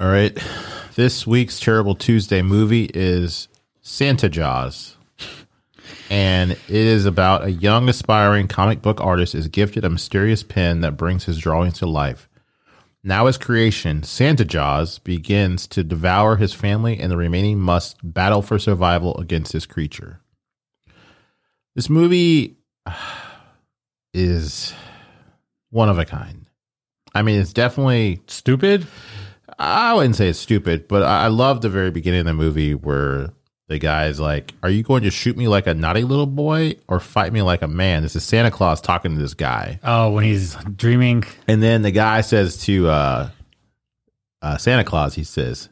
All right. This week's Terrible Tuesday movie is Santa Jaws. And it is about a young aspiring comic book artist is gifted a mysterious pen that brings his drawings to life. Now his creation, Santa Jaws, begins to devour his family and the remaining must battle for survival against this creature. This movie is one of a kind. I mean, it's definitely Stupid? I wouldn't say it's stupid, but I I love the very beginning of the movie where the guy's like, Are you going to shoot me like a naughty little boy or fight me like a man? This is Santa Claus talking to this guy. Oh, when he's dreaming. And then the guy says to uh, uh, Santa Claus, he says,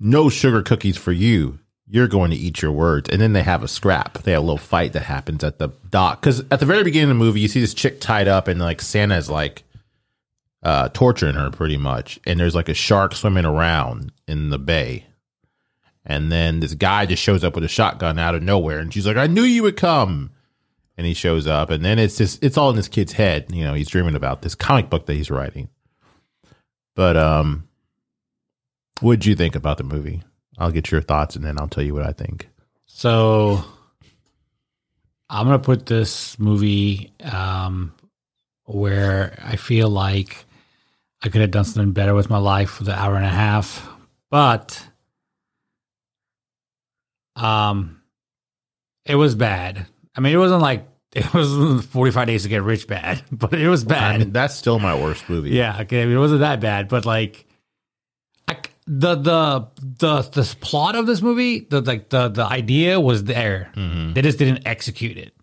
No sugar cookies for you. You're going to eat your words. And then they have a scrap. They have a little fight that happens at the dock. Because at the very beginning of the movie, you see this chick tied up, and like Santa's like uh, torturing her pretty much. And there's like a shark swimming around in the bay. And then this guy just shows up with a shotgun out of nowhere. And she's like, I knew you would come and he shows up and then it's just it's all in this kid's head you know he's dreaming about this comic book that he's writing but um what'd you think about the movie i'll get your thoughts and then i'll tell you what i think So I'm gonna put this movie um, where I feel like I could have done something better with my life for the hour and a half, but um, it was bad. I mean, it wasn't like it was 45 days to get rich bad, but it was bad. I mean, that's still my worst movie Yeah, okay. I mean, it wasn't that bad, but like, I the the the the plot of this movie, the like the the idea was there. They just didn't execute it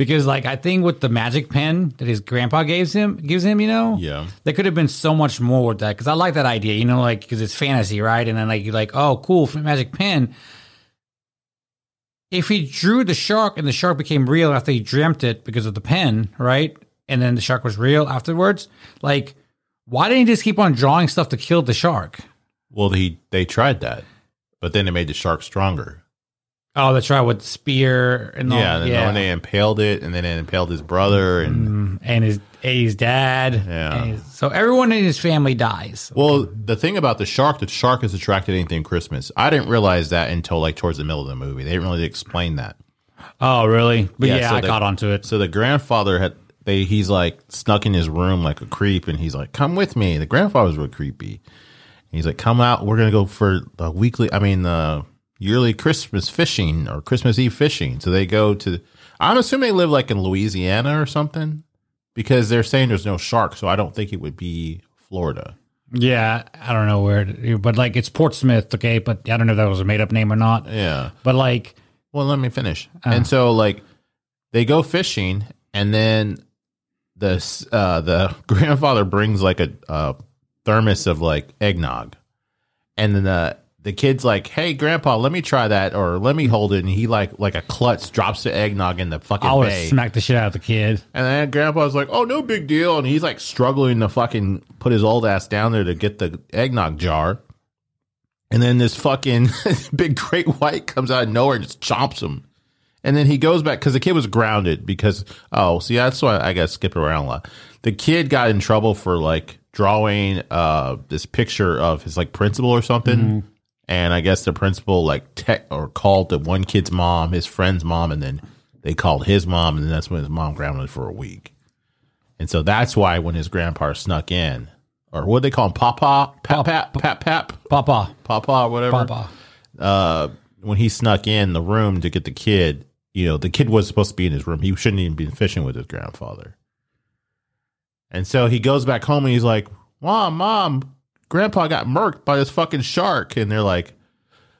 because, like, I think with the magic pen that his grandpa gives him, gives him, you know, yeah there could have been so much more with that because I like that idea, you know, like because it's fantasy, right? And then like you're like, oh, cool, magic pen. If he drew the shark and the shark became real after he dreamt it because of the pen, right? And then the shark was real afterwards, like why didn't he just keep on drawing stuff to kill the shark? well he they tried that but then it made the shark stronger Oh, that's right, with the spear and all, yeah and then yeah, they impaled it and then it impaled his brother and mm-hmm. and his his dad. Yeah. his- so everyone in his family dies. Well, the thing about the shark, the shark is attracted to anything Christmas. I didn't realize that until like towards the middle of the movie. They didn't really explain that. Oh, really? But Yeah, yeah, so I they- caught onto it. So the grandfather had they he's like snuck in his room like a creep, and he's like, "Come with me." The grandfather's real creepy. He's like, "Come out. We're gonna go for the weekly. I mean, the yearly Christmas fishing or Christmas Eve fishing." So they go to. I'm assuming they live like in Louisiana or something because they're saying there's no shark. So I don't think it would be Florida. Yeah, I don't know where, it, but like it's Portsmouth, okay. But I don't know if that was a made up name or not. Yeah. But like, Well, let me finish. and so like they go fishing and then the uh the grandfather brings like a, a thermos of like eggnog. And then the the kid's like, "Hey grandpa, let me try that or let me hold it." And he like like a klutz drops the eggnog in the fucking I would have the shit out of the kid. and then grandpa's like, "Oh, no big deal." And he's like struggling to fucking put his old ass down there to get the eggnog jar. And then this fucking big great white comes out of nowhere and just chomps him. And then he goes back because the kid was grounded because oh, see that's why I got skipped around a lot. The kid got in trouble for like drawing uh this picture of his like principal or something. And I guess the principal like tech or called the one kid's mom, his friend's mom, and then they called his mom, and then that's when his mom grounded for a week. And so that's why when his grandpa snuck in, or what they call him, Papa, Pap, Pap, Pap, Pap, Papa, Papa, whatever Papa. uh, when he snuck in the room to get the kid, you know, the kid was supposed to be in his room. He shouldn't even be fishing with his grandfather. And so he goes back home and he's like, Mom, Mom, Grandpa got murked by this fucking shark. And they're like,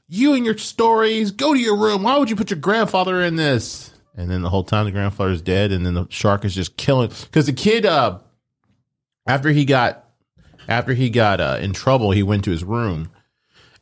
You and your stories, go to your room. Why would you put your grandfather in this? And then the whole time the grandfather's dead, and then the shark is just killing. Because the kid, uh, after he got after he got uh, in trouble, he went to his room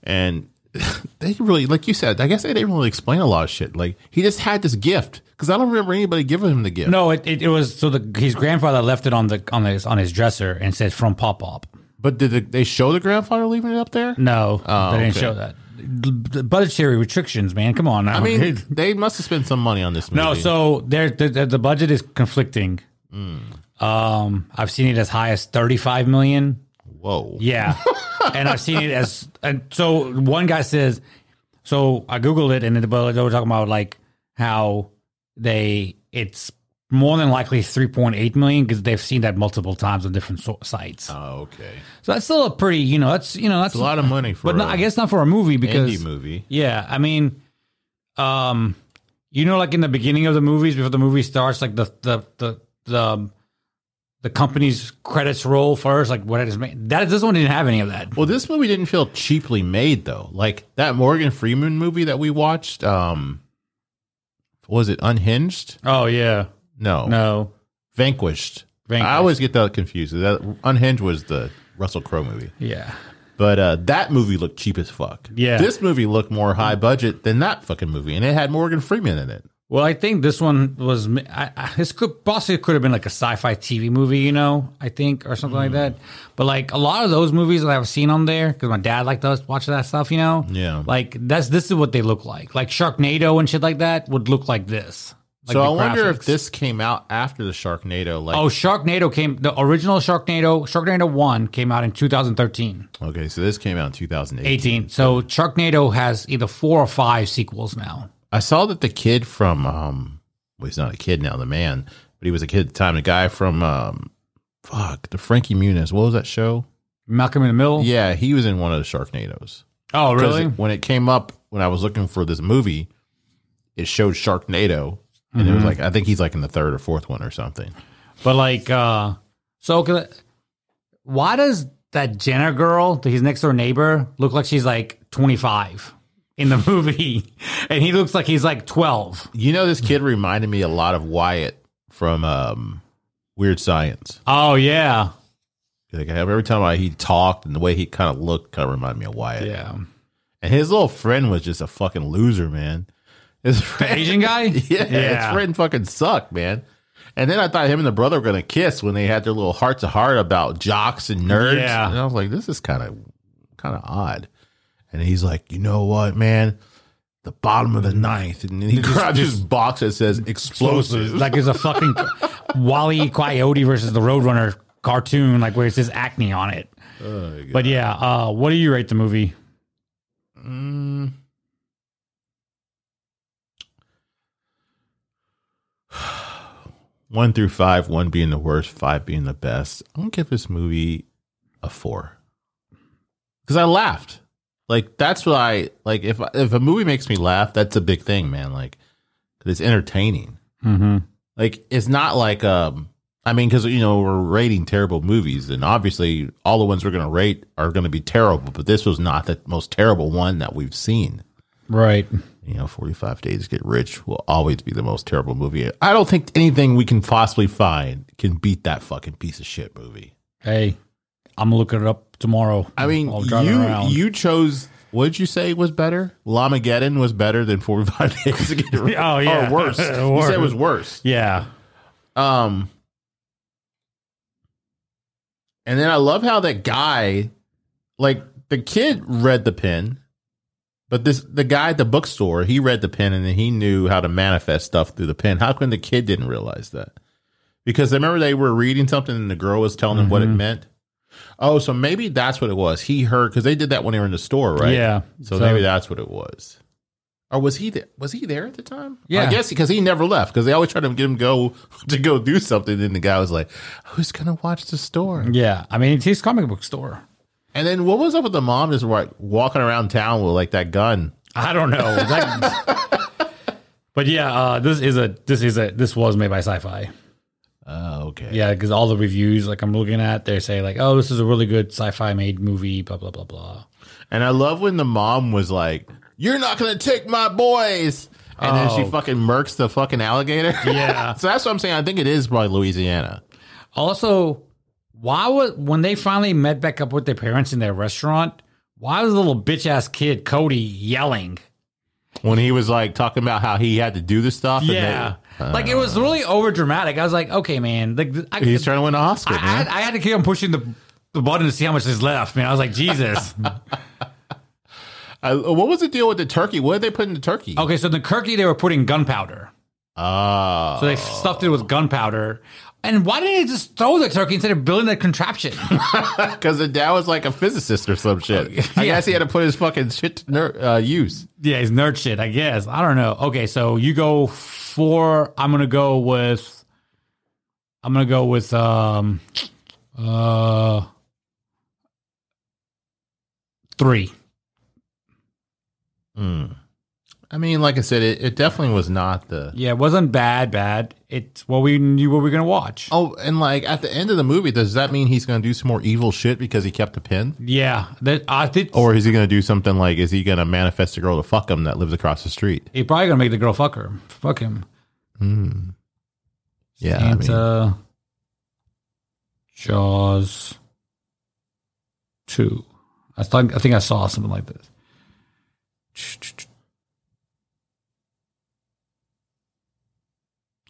and they really, like you said, I guess they didn't really explain a lot of shit. Like he just had this gift because I don't remember anybody giving him the gift. No, it, it, it was so the his grandfather left it on the on his on his dresser and said from Pop Pop. But did the, they show the grandfather leaving it up there? No, Oh, they didn't okay. show that. The budgetary restrictions, man. Come on. Now. I mean, they must have spent some money on this movie. no. So there, the, the, budget is conflicting. Hmm. Um, I've seen it as high as thirty five million. Whoa. Yeah, and I've seen it as and so one guy says, so I googled it and then but they were talking about like how they it's more than likely 3.8 million because they've seen that multiple times on different so- sites. Oh, okay. So that's still a pretty, you know, that's you know that's It's a lot of money for but no, a I guess not for a movie because indie movie. yeah, I mean, um, you know, like in the beginning of the movies before the movie starts, like the the the the um, the company's credits roll first, like what it is made. That this one didn't have any of that. Well, this movie didn't feel cheaply made though. Like that Morgan Freeman movie that we watched. Um, was it Unhinged? Oh yeah, No, no, Vanquished. Vanquished. I always get that confused. That Unhinged was the Russell Crowe movie, yeah, but uh, that movie looked cheap as fuck. Yeah. this movie looked more high budget than that fucking movie, and it had Morgan Freeman in it. Well, I think this one was. I, I, this could possibly could have been like a sci-fi TV movie, you know. I think or something like that. But like a lot of those movies that I've seen on there, because my dad liked us watch that stuff, you know. Yeah. Like that's this is what they look like. Like Sharknado and shit like that would look like this. Like so I wonder if this came out after the Sharknado. Like, Oh, Sharknado came. The original Sharknado, Sharknado One, came out in 2013, okay, so this came out in 2018. 18. So Sharknado has either four or five sequels now. I saw that the kid from um well he's not a kid now, the man, but he was a kid at the time. The guy from um fuck, the Frankie Muniz. What was that show? Malcolm in the Middle. Yeah, he was in one of the Sharknadoes. Oh, really? when it came up when I was looking for this movie, it showed Sharknado. And Mm-hmm. it was like I think he's like in the third or fourth one or something. But like, uh so can why does that Jenna girl, his next door neighbor, look like she's like 25 in the movie, and he looks like he's like 12? You know, this kid reminded me a lot of Wyatt from um Weird Science. Oh yeah, Like every time I, he talked and the way he kind of looked kind of reminded me of Wyatt. yeah. And his little friend was just a fucking loser, man. His The friend, Asian guy. yeah, his friend fucking sucked, man. And then I thought him and the brother were gonna kiss when they had their little heart to heart about jocks and nerds. Yeah. and I was like, this is kind of kind of odd. And he's like, you know what, man? The bottom of the ninth, and then he grabs his box that says explosives. like it's a fucking Wally Coyote versus the Roadrunner cartoon, like where it says Acme on it. but yeah, uh, what do you rate the movie? Mm. One through five, one being the worst, five being the best. I'm gonna give this movie a four because I laughed. Like that's what I like. If if a movie makes me laugh, that's a big thing, man. Like, it's entertaining. Mm-hmm. Like it's not like um. I mean, because you know we're rating terrible movies, and obviously all the ones we're gonna rate are gonna be terrible. But this was not the most terrible one that we've seen Right. you know, 45 Days to Get Rich will always be the most terrible movie. I don't think anything we can possibly find can beat that fucking piece of shit movie. Hey, I'm gonna look it up tomorrow. I mean, you around. you chose what did you say was better? Llamageddon was better than 45 Days to Get Rich. Oh, yeah. Or worse. You said it was worse. yeah. Um And then I love how that guy like the kid read the pen, but this the guy at the bookstore, he read the pen and then he knew how to manifest stuff through the pen. How come the kid didn't realize that? Because I remember they were reading something and the girl was telling them what it mm-hmm. meant. Oh, so maybe that's what it was. He heard because they did that when they were in the store, right? Yeah. So, So- maybe that's what it was. Or was he there? Was he there at the time? Yeah. I guess because he never left because they always tried to get him go to go do something. And the guy was like, "Who's gonna watch the store?" Yeah. I mean, it's his comic book store. And then what was up with the mom just like walking around town with like that gun? I don't know. That- but yeah, uh, this is a this is a this was made by sci-fi. Oh, okay. Yeah, because all the reviews like I'm looking at, they say like, "Oh, this is a really good sci-fi made movie." Blah blah blah blah. And I love when the mom was like, "You're not gonna take my boys," and then she Oh. fucking murks the fucking alligator. Yeah. so that's what I'm saying. I think it is probably Louisiana. Also, why was when they finally met back up with their parents in their restaurant? Why was the little bitch ass kid Cody yelling? When he was like talking about how he had to do the stuff. and Yeah, they- like it was really over dramatic. I was like, okay, man, like I, he's trying to win an Oscar. I, I, man. had, I had to keep on pushing the the button to see how much is left. Man, I was like, Jesus. I, what was the deal with the turkey? What did they put in the turkey? okay, so the turkey they were putting gunpowder. Ah, So they stuffed it with gunpowder. And why didn't he just throw the turkey instead of building the contraption? Because the dad was like a physicist or some shit. I guess he had to put his fucking shit to ner- uh, use. yeah, he's nerd shit, I guess. I don't know. Okay, so you go four. I'm gonna go with. I'm gonna go with um, uh, three. I mean, like I said, it, it definitely was not the. Yeah, it wasn't bad. Bad. It's what we knew what we are gonna watch. Oh, and like at the end of the movie, does that mean he's going to do some more evil shit because he kept the pin? Yeah, that I think. Or is he going to do something like, is he going to manifest a girl to fuck him that lives across the street? He probably gonna make the girl fuck her. Fuck him. Hmm. Yeah. I mean, Jaws two. I thought I think I saw something like this.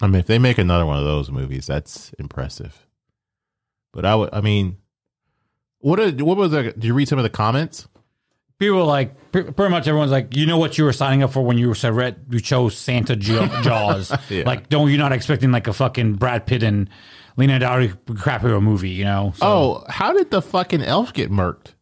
I mean, if they make another one of those movies, that's impressive. But I would, I mean, what did, what was the, did you read some of the comments? People like pretty much everyone's like, you know what you were signing up for when you said read you chose Santa Jaws. Yeah. Like, don't you're not expecting like a fucking Brad Pitt and Leonardo DiCaprio movie, you know? So- Oh, how did the fucking elf get murked?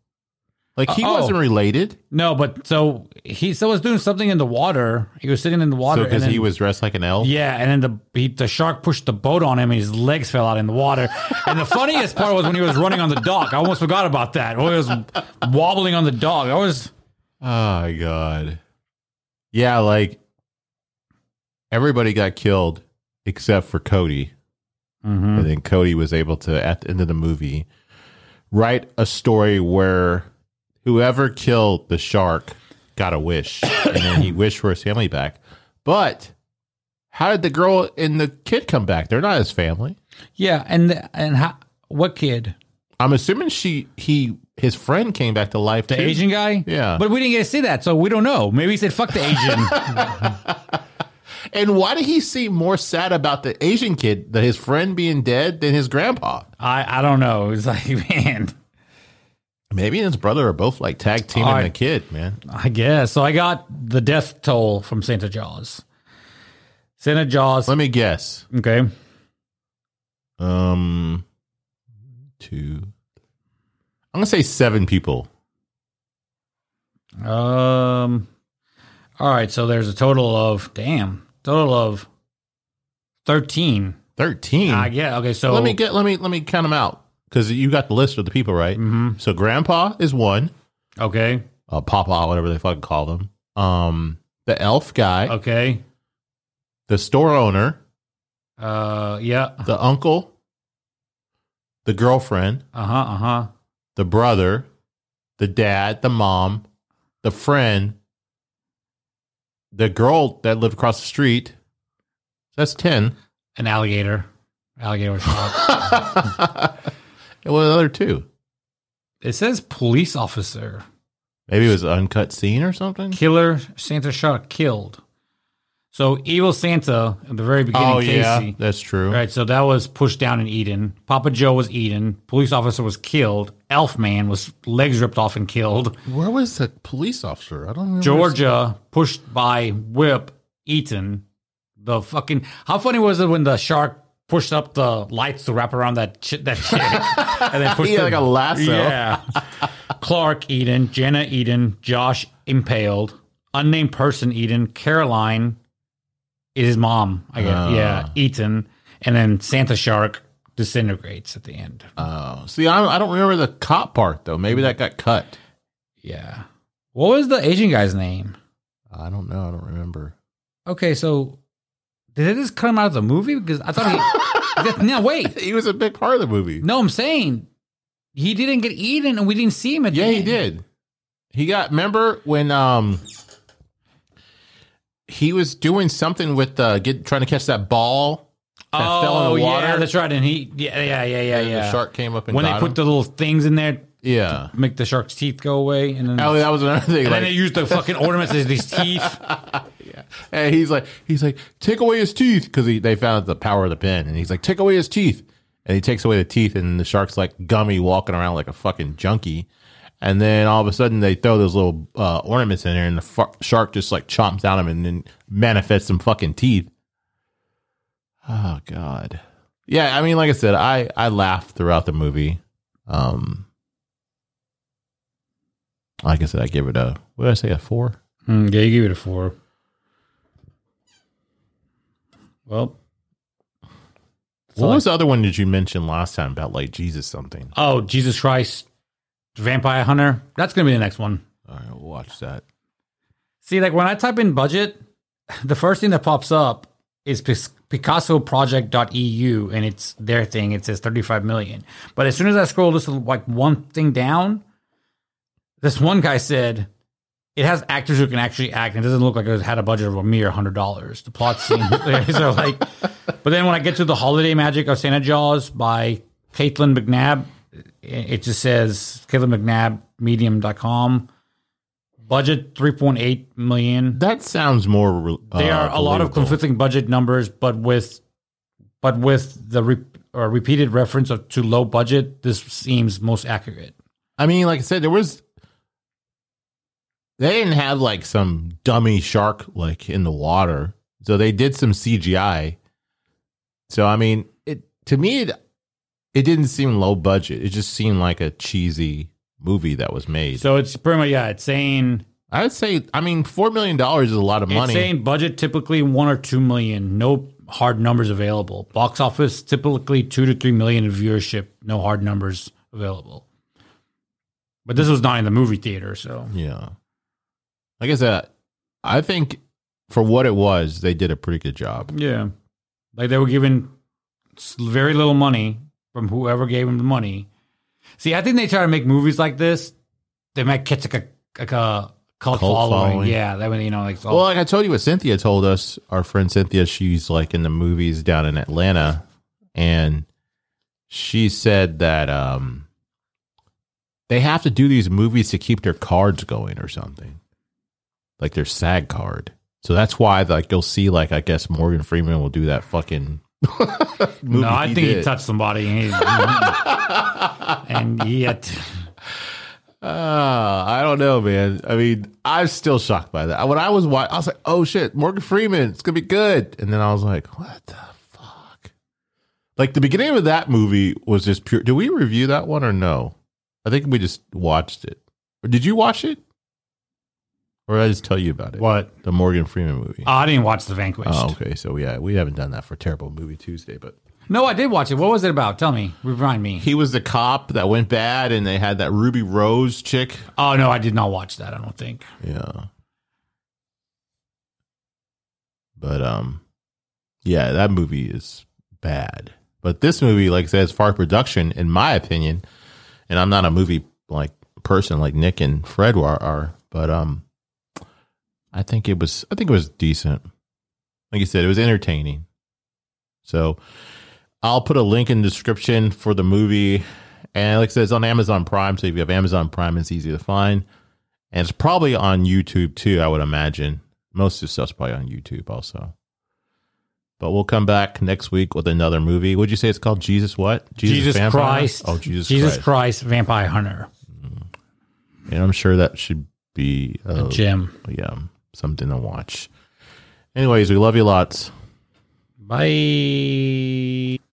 Like he Uh, oh. wasn't related. no, but so he so was doing something in the water. He was sitting in the water because and he was dressed like an elf. Yeah, and then the he, the shark pushed the boat on him, and his legs fell out in the water. And the funniest part was when he was running on the dock. I almost forgot about that. When he was wobbling on the dock. I was Oh my god. Yeah, like everybody got killed except for Cody. Mm-hmm. And then Cody was able to, at the end of the movie, write a story where whoever killed the shark got a wish, and then he wished for his family back. But how did the girl and the kid come back? They're not his family. yeah, and and how, what kid? I'm assuming she, he, his friend came back to life. The too. Asian guy? Yeah. but we didn't get to see that, so we don't know. Maybe he said fuck the Asian. And why did he seem more sad about the Asian kid, that his friend being dead, than his grandpa? I I don't know. It's like man, Maybe his brother are both like tag teaming right. the kid, man. I guess. So I got the death toll from Santa Jaws. Santa Jaws. Let me guess. Okay. Um, two. I'm gonna say seven people. Um. All right. So there's a total of damn total of thirteen. Thirteen. I get okay. So let me get. Let me let me count them out because you got the list of the people, right? Mm-hmm. So Grandpa is one. okay. Uh, Papa, whatever they fucking call them. Um, the elf guy, Okay. the store owner, Uh. Yeah. the uncle, the girlfriend, Uh huh. Uh huh. the brother, the dad, the mom, the friend, the girl that lived across the street. That's 10. An alligator. Alligator what are the other two? it says police officer. Maybe it was an uncut scene or something? Killer Santa Shark killed. So evil Santa at the very beginning. Oh, yeah. That's true. Right, so that was pushed down and eaten. Papa Joe was eaten. Police officer was killed. Elf man was legs ripped off and killed. Where was the police officer? I don't. Georgia pushed by whip eaten. The fucking how funny was it when the shark pushed up the lights to wrap around that ch- that chick and then pushed He had the- like a lasso. Yeah. Clark Eden, Jenna Eden, Josh impaled, unnamed person Eden, Caroline is his mom. I guess. Ah. Yeah, Eaton, and then Santa Shark disintegrates at the end. Oh, see, I don't, I don't remember the cop part though. Maybe that got cut. Yeah. What was the Asian guy's name? I don't know. I don't remember. Okay, so did it just cut him out of the movie? Because I thought he. no, wait. He was a big part of the movie. No, I'm saying he didn't get eaten, and we didn't see him at the Yeah, he end. did. He got. Remember when um he was doing something with uh get trying to catch that ball that Oh, fell in the water. yeah, that's right. And he, yeah, yeah, yeah, yeah, yeah. The shark came up and when they put him. the little things in there, yeah. make the shark's teeth go away, and then, Oh, that was another thing. and Like, then they used the fucking ornaments as these teeth. and he's like, he's like, take away his teeth because they found the power of the pen, and he's like, take away his teeth, and he takes away the teeth, and the shark's like gummy, walking around like a fucking junkie, and then all of a sudden they throw those little uh, ornaments in there, and the shark just like chomps down him, and then manifests some fucking teeth. Oh god, yeah, I mean, like I said, I I laughed throughout the movie. Um, like I said, I give it a what did I say a four? Mm, yeah, you give it a four. Well, What was the other one that you mentioned last time about like Jesus something? oh Jesus Christ, Vampire Hunter. That's gonna be the next one. All right, we'll watch that. See, like when I type in budget, the first thing that pops up is PicassoProject.eu, and it's their thing. It says 35 million. But as soon as I scroll just like one thing down, this one guy said it has actors who can actually act, and it doesn't look like it had a budget of a mere hundred dollars. The plot scene, so like, but then when I get to the Holiday Magic of Santa Jaws by Caitlin McNabb, it just says Caitlin McNabb Medium.com. Budget 3.8 million. That sounds more. uh, are a lot of conflicting budget numbers, but with but with the re- or repeated reference of to low budget, this seems most accurate. I mean, like I said, there was. They didn't have like some dummy shark like in the water, so they did some CGI. So I mean, it to me, it, it didn't seem low budget. It just seemed like a cheesy movie that was made. So it's pretty much yeah. It's saying I would say, I mean, four million dollars is a lot of money. it's saying budget typically one or two million. No hard numbers available. Box office typically two to three million in viewership. No hard numbers available. But this was not in the movie theater, so yeah, like I said, I think for what it was, they did a pretty good job. Yeah. Like they were given very little money from whoever gave them the money. See, I think they try to make movies like this. They might catch like a like a cult, Cult following. following. Yeah, that way you know like Well, like I told you, what Cynthia told us, our friend Cynthia, she's like in the movies down in Atlanta, and she said that um, they have to do these movies to keep their cards going or something, like their SAG card. So that's why, like, you'll see, like, I guess Morgan Freeman will do that fucking. movie no, I think he touched somebody and he, and yet Uh, I don't know, man. I mean, I'm still shocked by that. When I was watching, I was like, "Oh shit, Morgan Freeman, it's gonna be good." And then I was like, "What the fuck?" Like the beginning of that movie was just pure. Did we review that one or no? I think we just watched it. Or did you watch it? Or did I just tell you about it? what? The Morgan Freeman movie. Oh, I didn't watch The Vanquished. oh, okay. So yeah, we haven't done that for Terrible Movie Tuesday, but No, I did watch it. What was it about? Tell me. Remind me. he was the cop that went bad, and they had that Ruby Rose chick. Oh no, I did not watch that. I don't think. Yeah. But um yeah, that movie is bad. But this movie, like I said, as far as production, in my opinion, and I'm not a movie like person like Nick and Fred are, are but um I think it was I think it was decent. Like you said, it was entertaining. So I'll put a link in the description for the movie. And like I said, it's on Amazon Prime. So if you have Amazon Prime, it's easy to find. And it's probably on YouTube too, I would imagine. Most of the stuff's probably on YouTube also. But we'll come back next week with another movie. Would you say it's called Jesus what? Jesus, Vampire? Christ. Oh, Jesus, Jesus Christ. Christ, Vampire Hunter. Mm. And I'm sure that should be a gem. yeah, something to watch. Anyways, we love you lots. Bye.